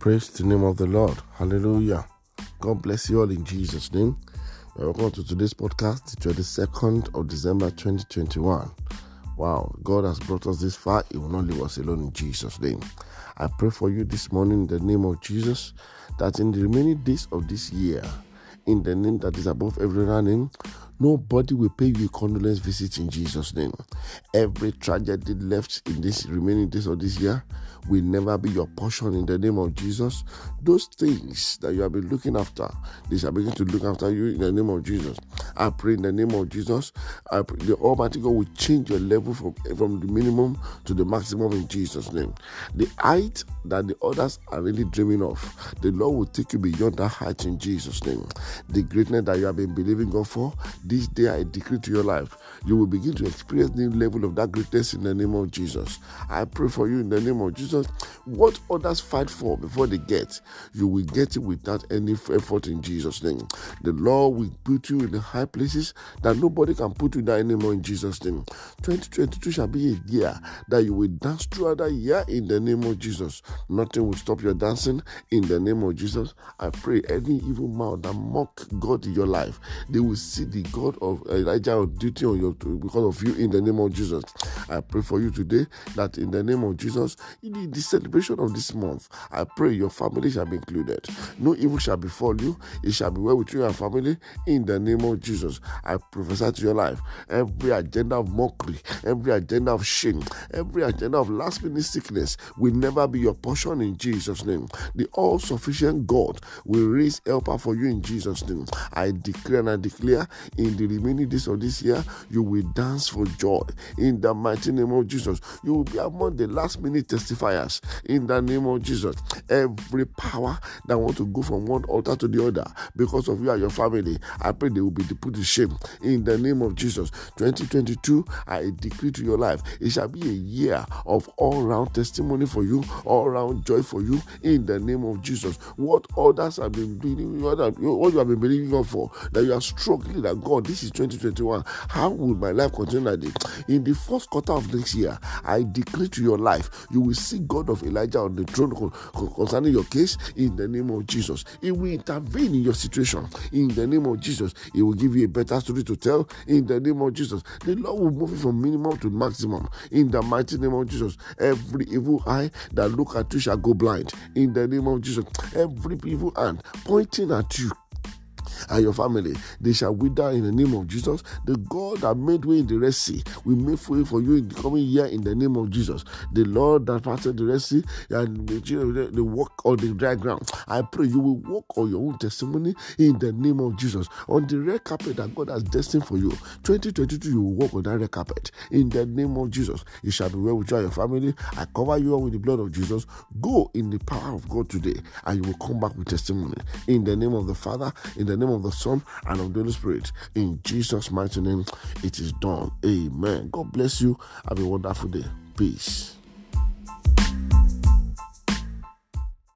Praise the name of the Lord. Hallelujah. God bless you all in Jesus' name. Welcome to today's podcast, the 22nd of December 2021. Wow, God has brought us this far. He will not leave us alone in Jesus' name. I pray for you this morning in the name of Jesus that in the remaining days of this year, in the name that is above every other name, nobody will pay you a condolence visit in Jesus' name. Every tragedy left in this remaining days of this year will never be your portion in the name of Jesus. Those things that you have been looking after, they shall begin to look after you in the name of Jesus. I pray in the name of Jesus. I pray the Almighty God will change your level from, from the minimum to the maximum in Jesus' name. The height that the others are really dreaming of, the Lord will take you beyond that height in Jesus' name. The greatness that you have been believing God for, this day I decree to your life, you will begin to experience the level of that greatness in the name of Jesus. I pray for you in the name of Jesus. What others fight for before they get, you will get it without any effort in Jesus' name. The Lord will put you in the high places that nobody can put you there anymore in Jesus' name. 2022 shall be a year that you will dance throughout that year in the name of Jesus. Nothing will stop your dancing in the name of Jesus. I pray any evil mouth that mock God in your life, they will see the God of Elijah on duty on your because of you in the name of Jesus. I pray for you today that in the name of Jesus, in the celebration of this month, I pray your family shall be included. No evil shall befall you. It shall be well with you and family in the name of Jesus. I prophesy to your life every agenda of mockery, every agenda of shame, every agenda of last minute sickness will never be your portion in Jesus' name. The all sufficient God will raise helper for you in Jesus' name. I declare and I declare in the remaining days of this year, you will dance for joy in the mighty name of Jesus. You will be among the last minute testifiers in the name of Jesus. Every power that want to go from one altar to the other because of you and your family, I pray they will be put to shame in the name of Jesus. 2022, I decree to your life, it shall be a year of all round testimony for you, all round joy for you in the name of Jesus. What others have been believing, what you have been believing God for, that you are struggling that God, this is 2021. How will my life continue like this? In the first quarter of next year, I decree to your life, you will see God of Elijah on the throne concerning your case in the name of Jesus. He will intervene in your situation in the name of Jesus. He will give you a better story to tell in the name of Jesus. The Lord will move you from minimum to maximum in the mighty name of Jesus. Every evil eye that look at you shall go blind in the name of Jesus. Every evil hand pointing at you and your family. They shall wither in the name of Jesus. The God that made way in the Red Sea will make way for you in the coming year in the name of Jesus. The Lord that parted the Red Sea and the walk on the dry ground. I pray you will walk on your own testimony in the name of Jesus. On the red carpet that God has destined for you. 2022, you will walk on that red carpet in the name of Jesus. It shall be well with you and your family. I cover you all with the blood of Jesus. Go in the power of God today and you will come back with testimony in the name of the Father, in the name of the Son, and of the Holy Spirit. In Jesus' mighty name, it is done. Amen. God bless you. Have a wonderful day. Peace.